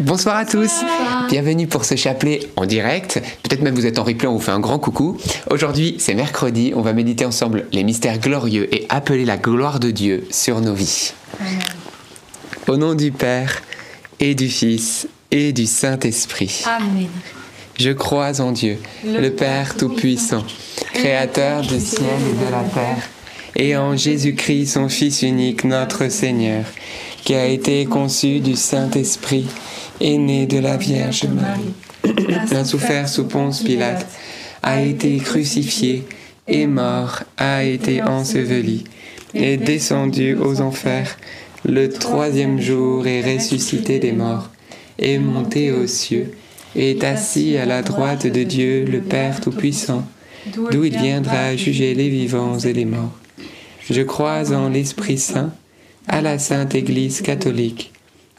Bonsoir à tous, bienvenue pour ce chapelet en direct. Peut-être même vous êtes en replay, on vous fait un grand coucou. Aujourd'hui, c'est mercredi, on va méditer ensemble les mystères glorieux et appeler la gloire de Dieu sur nos vies. Au nom du Père et du Fils et du Saint-Esprit. Amen. Je crois en Dieu, le Père Tout-Puissant, Créateur du ciel et de la terre, et en Jésus-Christ, son Fils unique, notre Seigneur, qui a été conçu du Saint-Esprit est de la Vierge Marie, a souffert sous Ponce Pilate, a été crucifié, est mort, a été enseveli, est descendu aux enfers, le troisième jour est ressuscité des morts, est monté aux cieux, est assis à la droite de Dieu le Père Tout-Puissant, d'où il viendra juger les vivants et les morts. Je crois en l'Esprit Saint, à la Sainte Église catholique,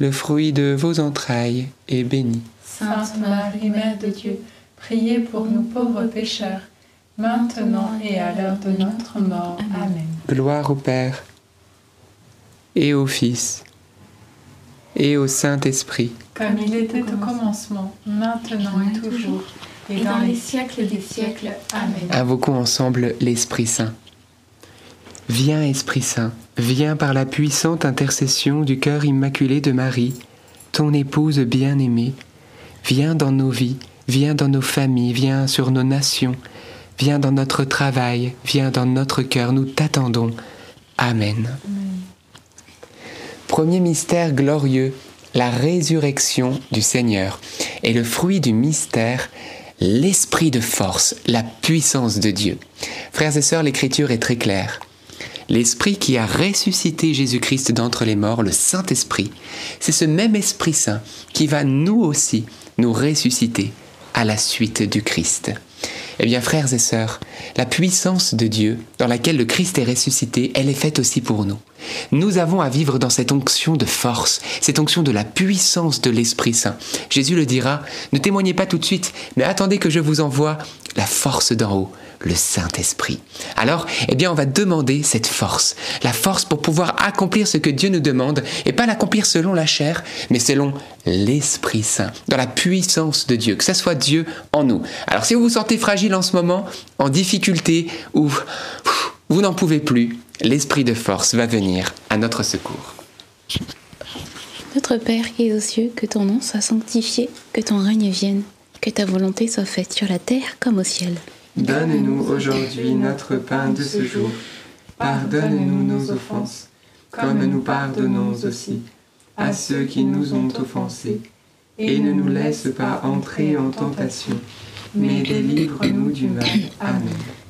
le fruit de vos entrailles, est béni. Sainte Marie, Mère de Dieu, priez pour nous pauvres pécheurs, maintenant et à l'heure de notre mort. Amen. Gloire au Père, et au Fils, et au Saint-Esprit. Comme il était au commencement, maintenant et toujours, et dans les siècles des siècles. Amen. Invoquons ensemble l'Esprit Saint. Viens Esprit Saint, viens par la puissante intercession du cœur immaculé de Marie, ton épouse bien-aimée. Viens dans nos vies, viens dans nos familles, viens sur nos nations, viens dans notre travail, viens dans notre cœur, nous t'attendons. Amen. Premier mystère glorieux, la résurrection du Seigneur. Et le fruit du mystère, l'esprit de force, la puissance de Dieu. Frères et sœurs, l'écriture est très claire. L'Esprit qui a ressuscité Jésus-Christ d'entre les morts, le Saint-Esprit, c'est ce même Esprit Saint qui va nous aussi nous ressusciter à la suite du Christ. Eh bien, frères et sœurs, la puissance de Dieu dans laquelle le Christ est ressuscité, elle est faite aussi pour nous. Nous avons à vivre dans cette onction de force, cette onction de la puissance de l'Esprit Saint. Jésus le dira, ne témoignez pas tout de suite, mais attendez que je vous envoie la force d'en haut, le Saint-Esprit. Alors, eh bien, on va demander cette force, la force pour pouvoir accomplir ce que Dieu nous demande, et pas l'accomplir selon la chair, mais selon l'Esprit Saint, dans la puissance de Dieu, que ce soit Dieu en nous. Alors, si vous vous sentez fragile en ce moment, en difficulté, ou vous n'en pouvez plus, l'Esprit de force va venir à notre secours. Notre Père qui es aux cieux, que ton nom soit sanctifié, que ton règne vienne, que ta volonté soit faite sur la terre comme au ciel. Donne-nous aujourd'hui notre pain de ce jour. Pardonne-nous nos offenses, comme nous pardonnons aussi à ceux qui nous ont offensés. Et ne nous laisse pas entrer en tentation, mais délivre-nous du mal. Amen.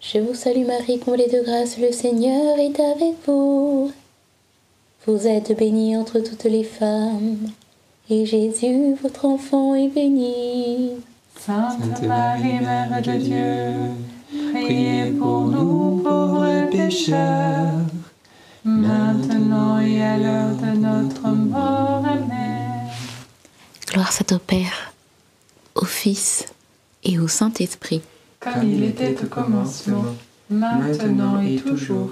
Je vous salue Marie, comblée de grâce, le Seigneur est avec vous. Vous êtes bénie entre toutes les femmes, et Jésus, votre enfant, est béni. Sainte Marie, Mère de Dieu, priez pour nous pauvres pécheurs, maintenant et à l'heure de notre mort. Amen. Gloire soit au Père, au Fils et au Saint-Esprit. Comme il était au commencement, maintenant et toujours,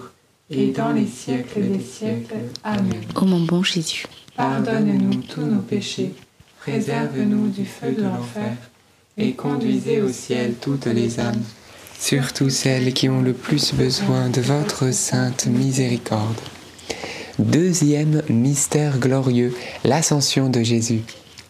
et dans les siècles des siècles. Amen. Ô mon bon Jésus, Pardonne-nous tous nos péchés, préserve-nous du feu de l'enfer, et conduisez au ciel toutes les âmes, surtout celles qui ont le plus besoin de votre sainte miséricorde. Deuxième mystère glorieux, l'ascension de Jésus.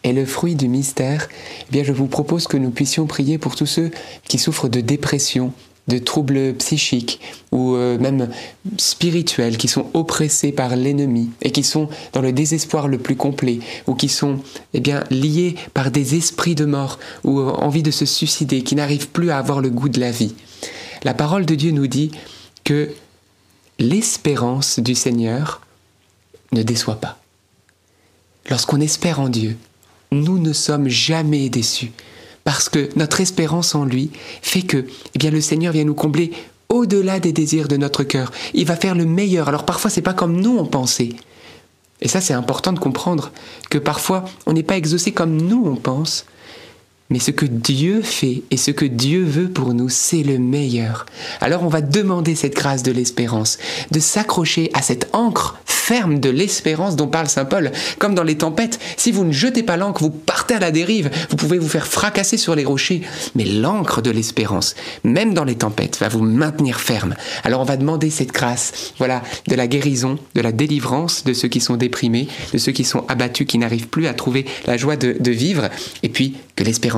Et le fruit du mystère, eh bien je vous propose que nous puissions prier pour tous ceux qui souffrent de dépression, de troubles psychiques ou euh, même spirituels, qui sont oppressés par l'ennemi et qui sont dans le désespoir le plus complet ou qui sont eh bien liés par des esprits de mort ou euh, envie de se suicider, qui n'arrivent plus à avoir le goût de la vie. La parole de Dieu nous dit que l'espérance du Seigneur ne déçoit pas. Lorsqu'on espère en Dieu, nous ne sommes jamais déçus parce que notre espérance en lui fait que eh bien le Seigneur vient nous combler au-delà des désirs de notre cœur. Il va faire le meilleur. Alors parfois c'est pas comme nous on pensait. Et ça c'est important de comprendre que parfois on n'est pas exaucé comme nous on pense. Mais ce que Dieu fait et ce que Dieu veut pour nous, c'est le meilleur. Alors on va demander cette grâce de l'espérance, de s'accrocher à cette encre ferme de l'espérance dont parle Saint Paul. Comme dans les tempêtes, si vous ne jetez pas l'ancre, vous partez à la dérive, vous pouvez vous faire fracasser sur les rochers. Mais l'ancre de l'espérance, même dans les tempêtes, va vous maintenir ferme. Alors on va demander cette grâce, voilà, de la guérison, de la délivrance de ceux qui sont déprimés, de ceux qui sont abattus, qui n'arrivent plus à trouver la joie de, de vivre, et puis que l'espérance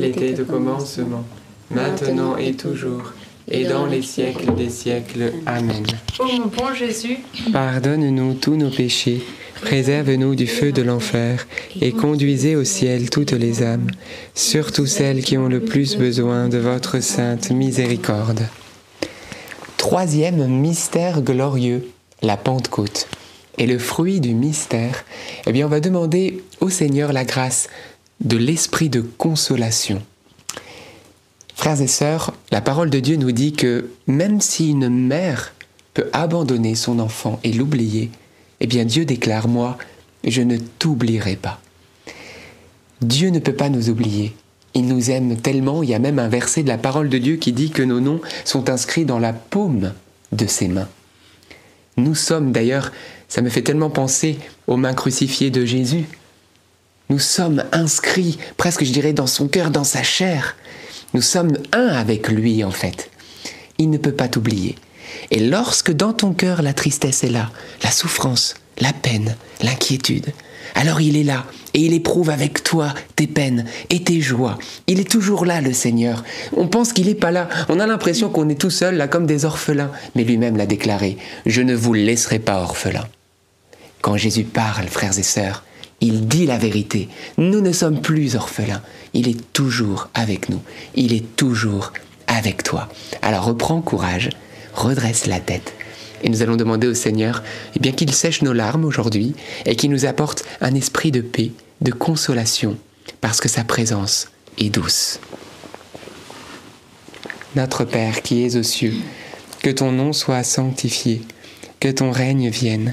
Il était au commencement, maintenant et toujours, et dans les siècles des siècles. Amen. Ô mon bon Jésus, Pardonne-nous tous nos péchés, préserve-nous du feu de l'enfer, et conduisez au ciel toutes les âmes, surtout celles qui ont le plus besoin de votre sainte miséricorde. Troisième mystère glorieux, la Pentecôte. Et le fruit du mystère, eh bien, on va demander au Seigneur la grâce de l'esprit de consolation. Frères et sœurs, la parole de Dieu nous dit que même si une mère peut abandonner son enfant et l'oublier, eh bien Dieu déclare, moi, je ne t'oublierai pas. Dieu ne peut pas nous oublier. Il nous aime tellement, il y a même un verset de la parole de Dieu qui dit que nos noms sont inscrits dans la paume de ses mains. Nous sommes d'ailleurs, ça me fait tellement penser aux mains crucifiées de Jésus. Nous sommes inscrits, presque je dirais, dans son cœur, dans sa chair. Nous sommes un avec lui en fait. Il ne peut pas t'oublier. Et lorsque dans ton cœur la tristesse est là, la souffrance, la peine, l'inquiétude, alors il est là et il éprouve avec toi tes peines et tes joies. Il est toujours là, le Seigneur. On pense qu'il n'est pas là. On a l'impression qu'on est tout seul, là, comme des orphelins. Mais lui-même l'a déclaré, je ne vous laisserai pas orphelins. Quand Jésus parle, frères et sœurs, il dit la vérité. Nous ne sommes plus orphelins. Il est toujours avec nous. Il est toujours avec toi. Alors reprends courage, redresse la tête, Et nous allons demander au Seigneur eh bien qu'il sèche nos larmes aujourd'hui et qu'il nous apporte un esprit de paix, de consolation, parce que sa présence est douce. Notre Père qui es aux cieux, que ton nom soit sanctifié, que ton règne vienne,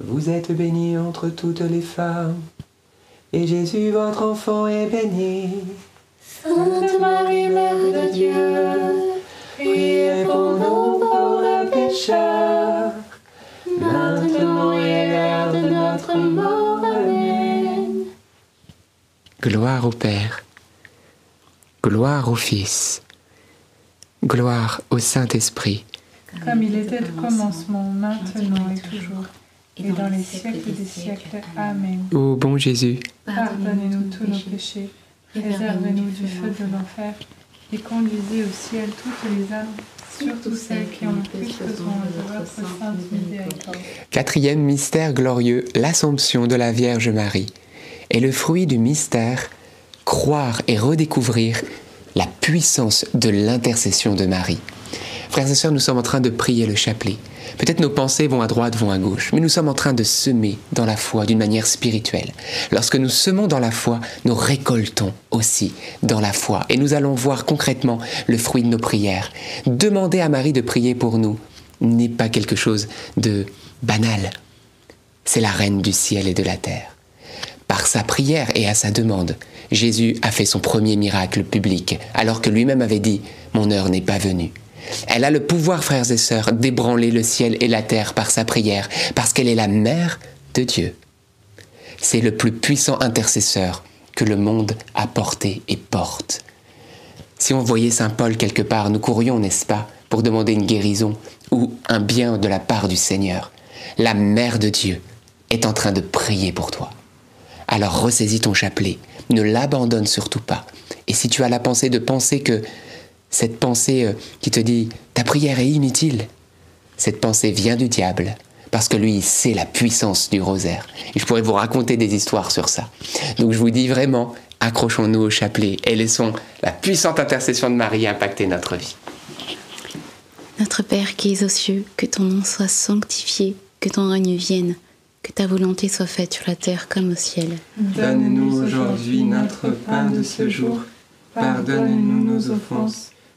Vous êtes bénie entre toutes les femmes, et Jésus, votre enfant, est béni. Sainte Marie, Mère de Dieu, Priez pour nous pauvres pécheurs, maintenant et à l'heure de notre mort. Amen. Gloire au Père, gloire au Fils, gloire au Saint-Esprit, Comme il était au commencement, maintenant et toujours, et dans les siècles des siècles. Amen. Ô bon Jésus, Pardonnez-nous tous nos péchés, préservez-nous du feu de l'enfer, et conduisez au ciel toutes les âmes, surtout celles qui ont le plus besoin de votre sainte miséricorde. quatrième mystère glorieux, l'Assomption de la Vierge Marie. Et le fruit du mystère, croire et redécouvrir la puissance de l'intercession de Marie. Frères et sœurs, nous sommes en train de prier le chapelet. Peut-être nos pensées vont à droite, vont à gauche, mais nous sommes en train de semer dans la foi d'une manière spirituelle. Lorsque nous semons dans la foi, nous récoltons aussi dans la foi. Et nous allons voir concrètement le fruit de nos prières. Demander à Marie de prier pour nous n'est pas quelque chose de banal. C'est la reine du ciel et de la terre. Par sa prière et à sa demande, Jésus a fait son premier miracle public, alors que lui-même avait dit ⁇ Mon heure n'est pas venue ⁇ Elle a le pouvoir, frères et sœurs, d'ébranler le ciel et la terre par sa prière, parce qu'elle est la mère de Dieu. C'est le plus puissant intercesseur que le monde a porté et porte. Si on voyait Saint Paul quelque part, nous courions, n'est-ce pas, pour demander une guérison ou un bien de la part du Seigneur. La mère de Dieu est en train de prier pour toi. Alors ressaisis ton chapelet, ne l'abandonne surtout pas. Et si tu as la pensée de penser que cette pensée euh, qui te dit ta prière est inutile, cette pensée vient du diable, parce que lui, c'est la puissance du rosaire. Et je pourrais vous raconter des histoires sur ça. Donc je vous dis vraiment, accrochons-nous au chapelet et laissons la puissante intercession de Marie impacter notre vie. Notre Père qui es aux cieux, que ton nom soit sanctifié, que ton règne vienne, que ta volonté soit faite sur la terre comme au ciel. Donne-nous aujourd'hui notre pain de ce jour. Pardonne-nous nos offenses,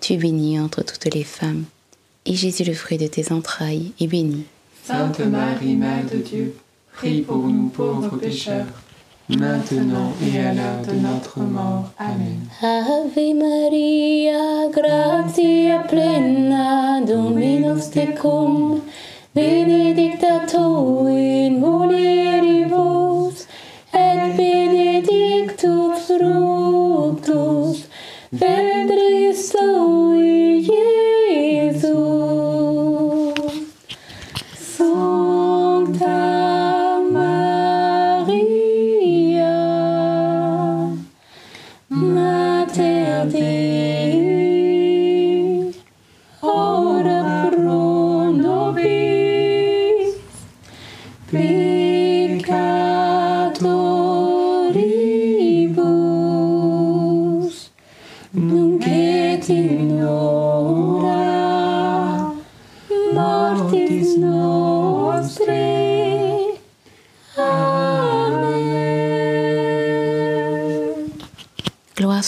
Tu es bénie entre toutes les femmes, et Jésus, le fruit de tes entrailles, est béni. Sainte Marie, Mère de Dieu, prie pour nous pauvres pécheurs, maintenant et à l'heure de notre mort. Amen. Ave Maria, gratia plena, Dominus tecum, benedicta tu in mulieribus, et benedictus fructus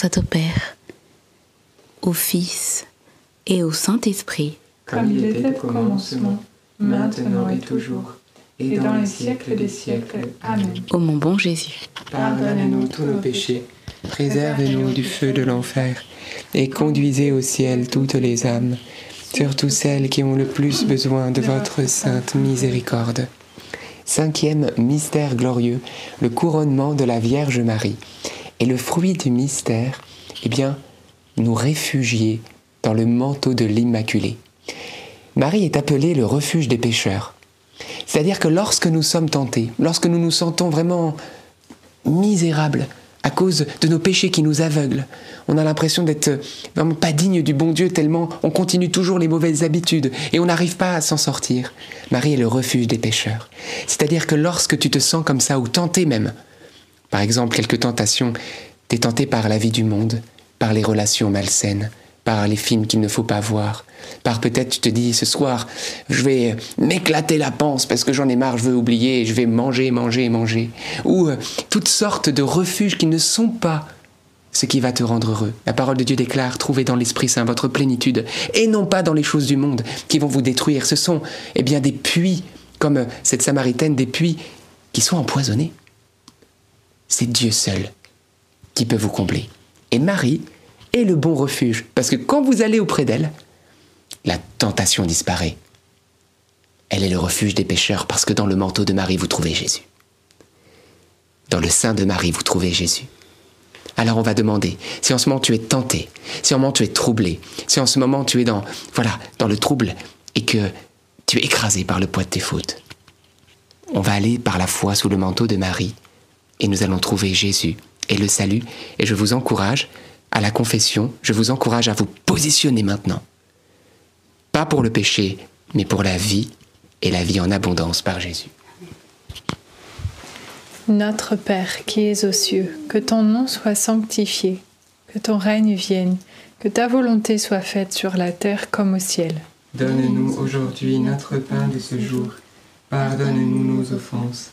Au Père, au Fils et au Saint-Esprit, Comme il était au commencement, maintenant et toujours, et dans les siècles des siècles. Amen. ô mon bon Jésus. Pardonne-nous tous nos péchés, préservez-nous du feu de l'enfer, et conduisez au ciel toutes les âmes, surtout celles qui ont le plus besoin de votre sainte miséricorde. Cinquième mystère glorieux, le couronnement de la Vierge Marie. Et le fruit du mystère, eh bien, nous réfugier dans le manteau de l'Immaculée. Marie est appelée le refuge des pécheurs. C'est-à-dire que lorsque nous sommes tentés, lorsque nous nous sentons vraiment misérables à cause de nos péchés qui nous aveuglent, on a l'impression d'être vraiment pas digne du bon Dieu tellement on continue toujours les mauvaises habitudes et on n'arrive pas à s'en sortir. Marie est le refuge des pécheurs. C'est-à-dire que lorsque tu te sens comme ça ou tenté même, par exemple quelques tentations, t'es tenté par la vie du monde, par les relations malsaines, par les films qu'il ne faut pas voir, par peut-être tu te dis ce soir, je vais m'éclater la panse parce que j'en ai marre, je veux oublier, je vais manger, manger, manger, ou euh, toutes sortes de refuges qui ne sont pas ce qui va te rendre heureux. La parole de Dieu déclare, trouvez dans l'Esprit Saint votre plénitude, et non pas dans les choses du monde qui vont vous détruire. Ce sont eh bien des puits, comme cette Samaritaine, des puits qui sont empoisonnés. C'est Dieu seul qui peut vous combler. Et Marie est le bon refuge, parce que quand vous allez auprès d'elle, la tentation disparaît. Elle est le refuge des pécheurs, parce que dans le manteau de Marie, vous trouvez Jésus. Dans le sein de Marie, vous trouvez Jésus. Alors on va demander, si en ce moment tu es tenté, si en ce moment tu es troublé, si en ce moment tu es dans, voilà, dans le trouble et que tu es écrasé par le poids de tes fautes, on va aller par la foi sous le manteau de Marie et nous allons trouver Jésus et le salut. Et je vous encourage à la confession, je vous encourage à vous positionner maintenant. Pas pour le péché, mais pour la vie et la vie en abondance par Jésus. Notre Père qui es aux cieux, que ton nom soit sanctifié, que ton règne vienne, que ta volonté soit faite sur la terre comme au ciel. Donne-nous aujourd'hui notre pain de ce jour. Pardonne-nous nos offenses,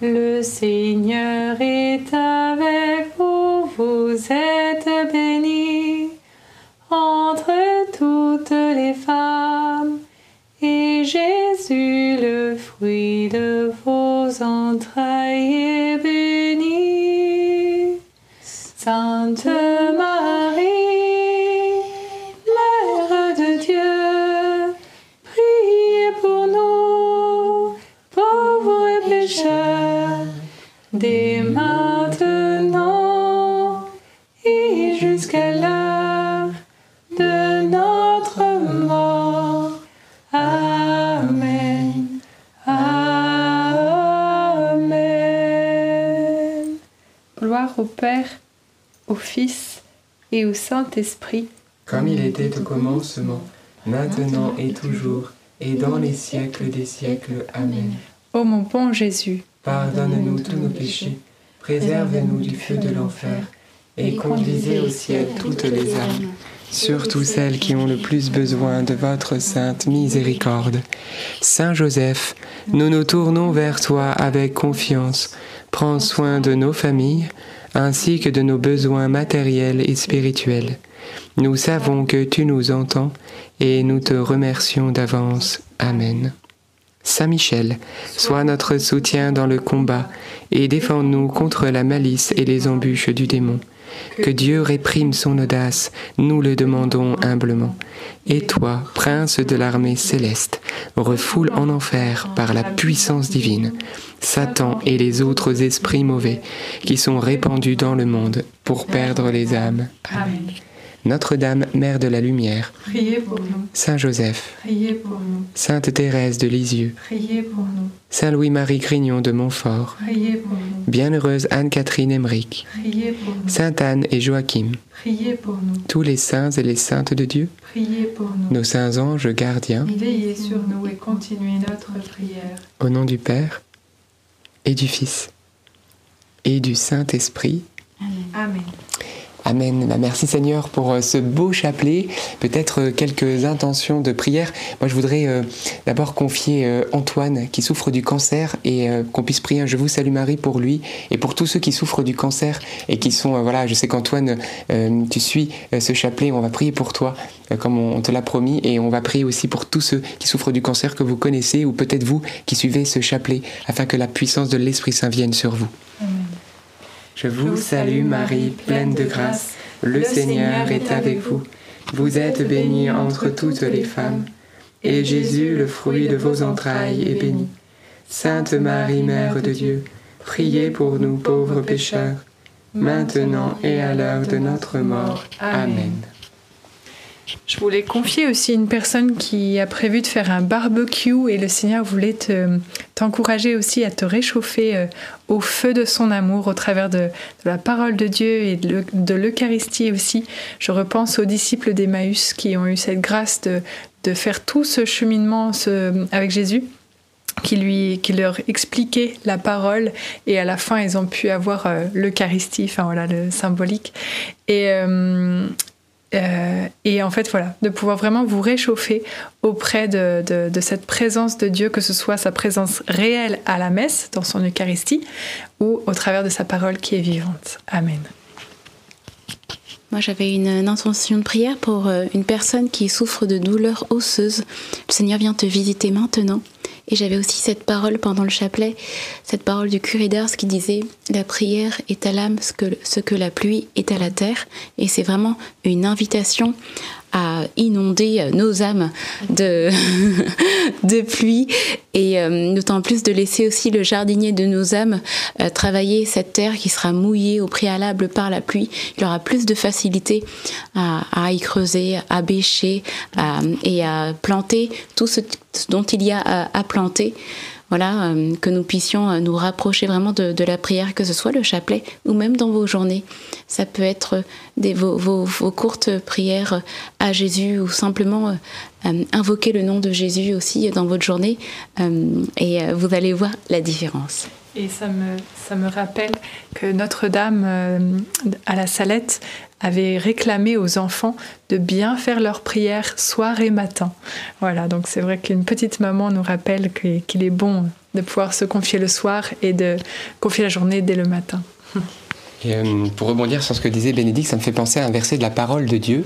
Le Seigneur est avec vous, vous êtes bénie entre toutes les femmes. Et Jésus, le fruit de vos entrailles. Jusqu'à l'heure de notre mort. Amen. Amen. Gloire au Père, au Fils et au Saint-Esprit. Comme il était au commencement, maintenant et toujours, et dans les siècles des siècles. Amen. Ô mon bon Jésus, Pardonne-nous tous nos péchés, préserve-nous du feu de l'enfer, et conduisez au ciel toutes les âmes, surtout celles qui ont le plus besoin de votre sainte miséricorde. Saint Joseph, nous nous tournons vers toi avec confiance. Prends soin de nos familles, ainsi que de nos besoins matériels et spirituels. Nous savons que tu nous entends et nous te remercions d'avance. Amen. Saint Michel, sois notre soutien dans le combat et défends-nous contre la malice et les embûches du démon. Que Dieu réprime son audace, nous le demandons humblement. Et toi, prince de l'armée céleste, refoule en enfer par la puissance divine Satan et les autres esprits mauvais qui sont répandus dans le monde pour perdre les âmes. Notre-Dame, Mère de la Lumière, Priez pour nous, Saint Joseph, priez pour nous, Sainte Thérèse de Lisieux, priez pour nous, Saint Louis-Marie Grignon de Montfort, priez pour nous, Bienheureuse Anne-Catherine Emmerich, priez pour nous, Sainte Anne et Joachim, priez pour nous, tous les saints et les saintes de Dieu, priez pour nous. nos saints anges gardiens, Veillez sur nous et continuez notre prière. au nom du Père et du Fils et du Saint-Esprit. Amen. Amen. Bah, merci Seigneur pour euh, ce beau chapelet. Peut-être euh, quelques intentions de prière. Moi, je voudrais euh, d'abord confier Antoine qui souffre du cancer et qu'on puisse prier Je vous salue Marie pour lui et pour tous ceux qui souffrent du cancer et qui sont, voilà, je sais qu'Antoine, tu suis ce chapelet. On va prier pour toi comme on te l'a promis et on va prier aussi pour tous ceux qui souffrent du cancer que vous connaissez ou peut-être vous qui suivez ce chapelet afin que la puissance de l'Esprit Saint vienne sur vous. Je vous salue Marie, pleine de grâce, le Seigneur est avec vous. Vous êtes bénie entre toutes les femmes, et Jésus, le fruit de vos entrailles, est béni. Sainte Marie, Mère de Dieu, priez pour nous pauvres pécheurs, maintenant et à l'heure de notre mort. Amen. Je voulais confier aussi une personne qui a prévu de faire un barbecue et le Seigneur voulait te- t'encourager aussi à te réchauffer euh, au feu de son amour au travers de, la parole de Dieu et de l'Eu- de l'Eucharistie aussi. Je repense aux disciples d'Emmaüs qui ont eu cette grâce de, de faire tout ce cheminement avec Jésus qui, lui, qui leur expliquait la parole et à la fin ils ont pu avoir euh, l'Eucharistie, enfin voilà le symbolique. Et, euh, euh, et en fait, voilà, de pouvoir vraiment vous réchauffer auprès de, cette présence de Dieu, que ce soit sa présence réelle à la messe, dans son Eucharistie, ou au travers de sa parole qui est vivante. Amen. Moi, j'avais une, une intention de prière pour euh, une personne qui souffre de douleurs osseuses. Le Seigneur vient te visiter maintenant. Et j'avais aussi cette parole pendant le chapelet, cette parole du curé d'Ars qui disait La prière est à l'âme ce que, ce que la pluie est à la terre. Et c'est vraiment une invitation à inonder nos âmes de, de pluie et euh, d'autant plus de laisser aussi le jardinier de nos âmes euh, travailler cette terre qui sera mouillée au préalable par la pluie. Il aura plus de facilité à, y creuser, à bêcher et à planter tout ce, dont il y a à planter. Voilà, euh, que nous puissions euh, nous rapprocher vraiment de, la prière, que ce soit le chapelet ou même dans vos journées. Ça peut être des, vos, vos- courtes prières à Jésus ou simplement euh, euh, invoquer le nom de Jésus aussi dans votre journée euh, et euh, vous allez voir la différence. Et ça me, ça me rappelle que Notre-Dame euh, à la Salette avaient réclamé aux enfants de bien faire leurs prières soir et matin. Voilà, donc c'est vrai qu'une petite maman nous rappelle qu'il est bon de pouvoir se confier le soir et de confier la journée dès le matin. Euh, pour rebondir sur ce que disait Bénédicte, ça me fait penser à un verset de la parole de Dieu,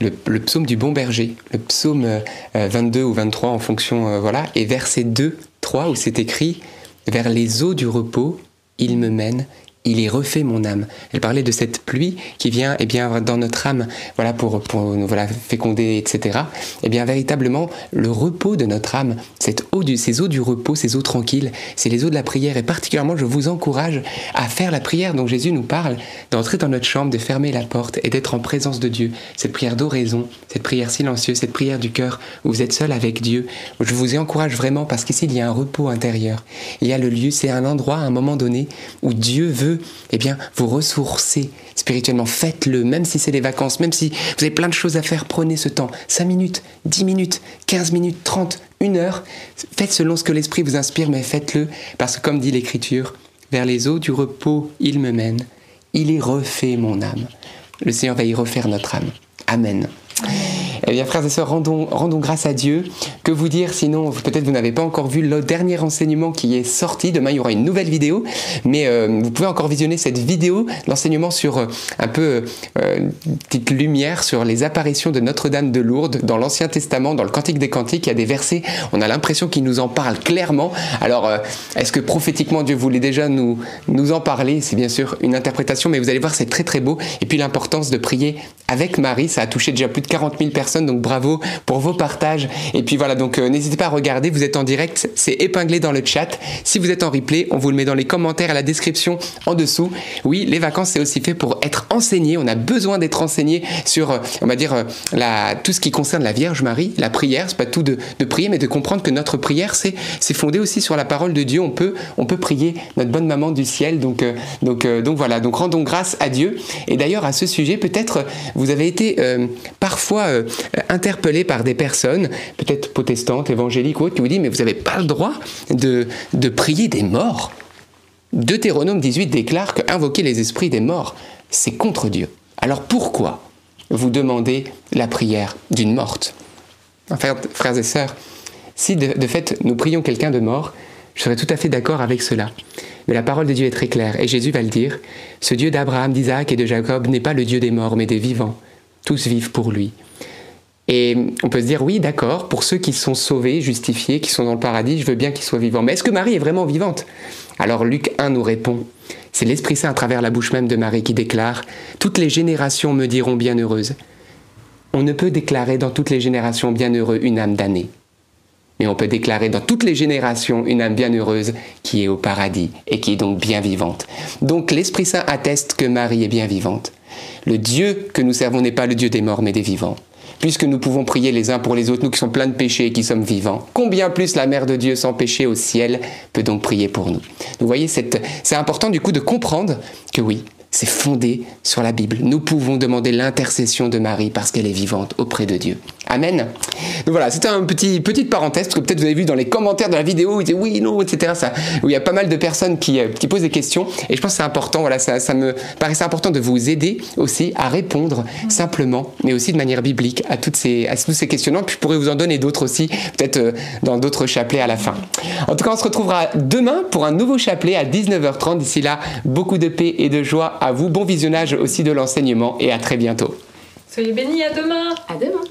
le, psaume du bon berger, le psaume 22 euh, ou 23 en fonction, euh, voilà, et verset 2, 3 où c'est écrit Vers les eaux du repos, il me mène, il y refait mon âme. Elle parlait de cette pluie qui vient eh bien, dans notre âme voilà, pour, pour voilà, féconder, etc. Eh bien, véritablement, le repos de notre âme, cette eau du, ces eaux du repos, ces eaux tranquilles, c'est les eaux de la prière. Et particulièrement, je vous encourage à faire la prière dont Jésus nous parle, d'entrer dans notre chambre, de fermer la porte et d'être en présence de Dieu. Cette prière d'oraison, cette prière silencieuse, cette prière du cœur où vous êtes seul avec Dieu. Je vous encourage vraiment parce qu'ici, il y a un repos intérieur. Il y a le lieu, c'est un endroit un moment donné où Dieu veut eh bien, vous ressourcer spirituellement. Faites-le, même si c'est des vacances, même si vous avez plein de choses à faire, prenez ce temps. 5 minutes, 10 minutes, 15 minutes, 30, une heure. Faites selon ce que l'Esprit vous inspire, mais faites-le parce que, comme dit l'Écriture, vers les eaux du repos, il me mène. Il y refait mon âme. Le Seigneur va y refaire notre âme. Amen. Eh bien, frères et sœurs, rendons, rendons grâce à Dieu. Que vous dire sinon, peut-être vous n'avez pas encore vu le dernier enseignement qui est sorti. Demain, il y aura une nouvelle vidéo, mais euh, vous pouvez encore visionner cette vidéo, l'enseignement sur euh, un peu euh, une petite lumière sur les apparitions de Notre-Dame de Lourdes dans l'Ancien Testament, dans le Cantique des Cantiques. Il y a des versets, on a l'impression qu'il nous en parle clairement. Alors, est-ce que prophétiquement Dieu voulait déjà nous, nous en parler? C'est bien sûr une interprétation, mais vous allez voir, c'est très très beau. Et puis l'importance de prier avec Marie, ça a touché déjà plus de 40 000 personnes, donc bravo pour vos partages. Et puis voilà, donc euh, n'hésitez pas à regarder, vous êtes en direct, c'est épinglé dans le chat. Si vous êtes en replay, on vous le met dans les commentaires à la description en dessous. Oui, les vacances, c'est aussi fait pour être enseigné. On a besoin d'être enseigné sur, euh, on va dire, euh, tout ce qui concerne la Vierge Marie, la prière. C'est pas tout de, de, prier, mais de comprendre que notre prière, c'est, c'est fondé aussi sur la parole de Dieu. On peut, on peut prier notre bonne maman du ciel. Donc, donc, donc voilà, donc rendons grâce à Dieu. Et d'ailleurs, à ce sujet, peut-être vous avez été parfois interpellé par des personnes, peut-être protestantes, évangéliques ou autres, qui vous disent Mais vous n'avez pas le droit de, prier des morts. Deutéronome 18 déclare que invoquer les esprits des morts, c'est contre Dieu. Alors pourquoi vous demandez la prière d'une morte? Frères et sœurs, si de, de fait nous prions quelqu'un de mort, je serais tout à fait d'accord avec cela. Mais la parole de Dieu est très claire, et Jésus va le dire. Ce Dieu d'Abraham, d'Isaac et de Jacob n'est pas le Dieu des morts, mais des vivants. Tous vivent pour lui. Et on peut se dire, oui, d'accord, pour ceux qui sont sauvés, justifiés, qui sont dans le paradis, je veux bien qu'ils soient vivants. Mais est-ce que Marie est vraiment vivante? Alors Luc 1 nous répond, c'est l'Esprit Saint à travers la bouche même de Marie qui déclare, Toutes les générations me diront bienheureuse. On ne peut déclarer dans toutes les générations bienheureux une âme damnée. Mais on peut déclarer dans toutes les générations une âme bienheureuse qui est au paradis et qui est donc bien vivante. Donc l'Esprit Saint atteste que Marie est bien vivante. Le Dieu que nous servons n'est pas le Dieu des morts mais des vivants puisque nous pouvons prier les uns pour les autres, nous qui sommes pleins de péchés et qui sommes vivants. Combien plus la Mère de Dieu sans péché au ciel peut donc prier pour nous? Vous voyez, c'est important du coup de comprendre que oui, c'est fondé sur la Bible. Nous pouvons demander l'intercession de Marie parce qu'elle est vivante auprès de Dieu. Amen. Donc voilà, c'était une petit, petite parenthèse, parce que peut-être vous avez vu dans les commentaires de la vidéo, où ils oui, non, etc. Ça, où il y a pas mal de personnes qui, euh, qui posent des questions. Et je pense que c'est important, voilà, ça, ça me paraissait important de vous aider aussi à répondre simplement, mais aussi de manière biblique à, toutes ces, à tous ces questionnements. Puis je pourrais vous en donner d'autres aussi, peut-être euh, dans d'autres chapelets à la fin. En tout cas, on se retrouvera demain pour un nouveau chapelet à 19h30. D'ici là, beaucoup de paix et de joie à vous. Bon visionnage aussi de l'enseignement et à très bientôt. Soyez bénis, à demain. À demain.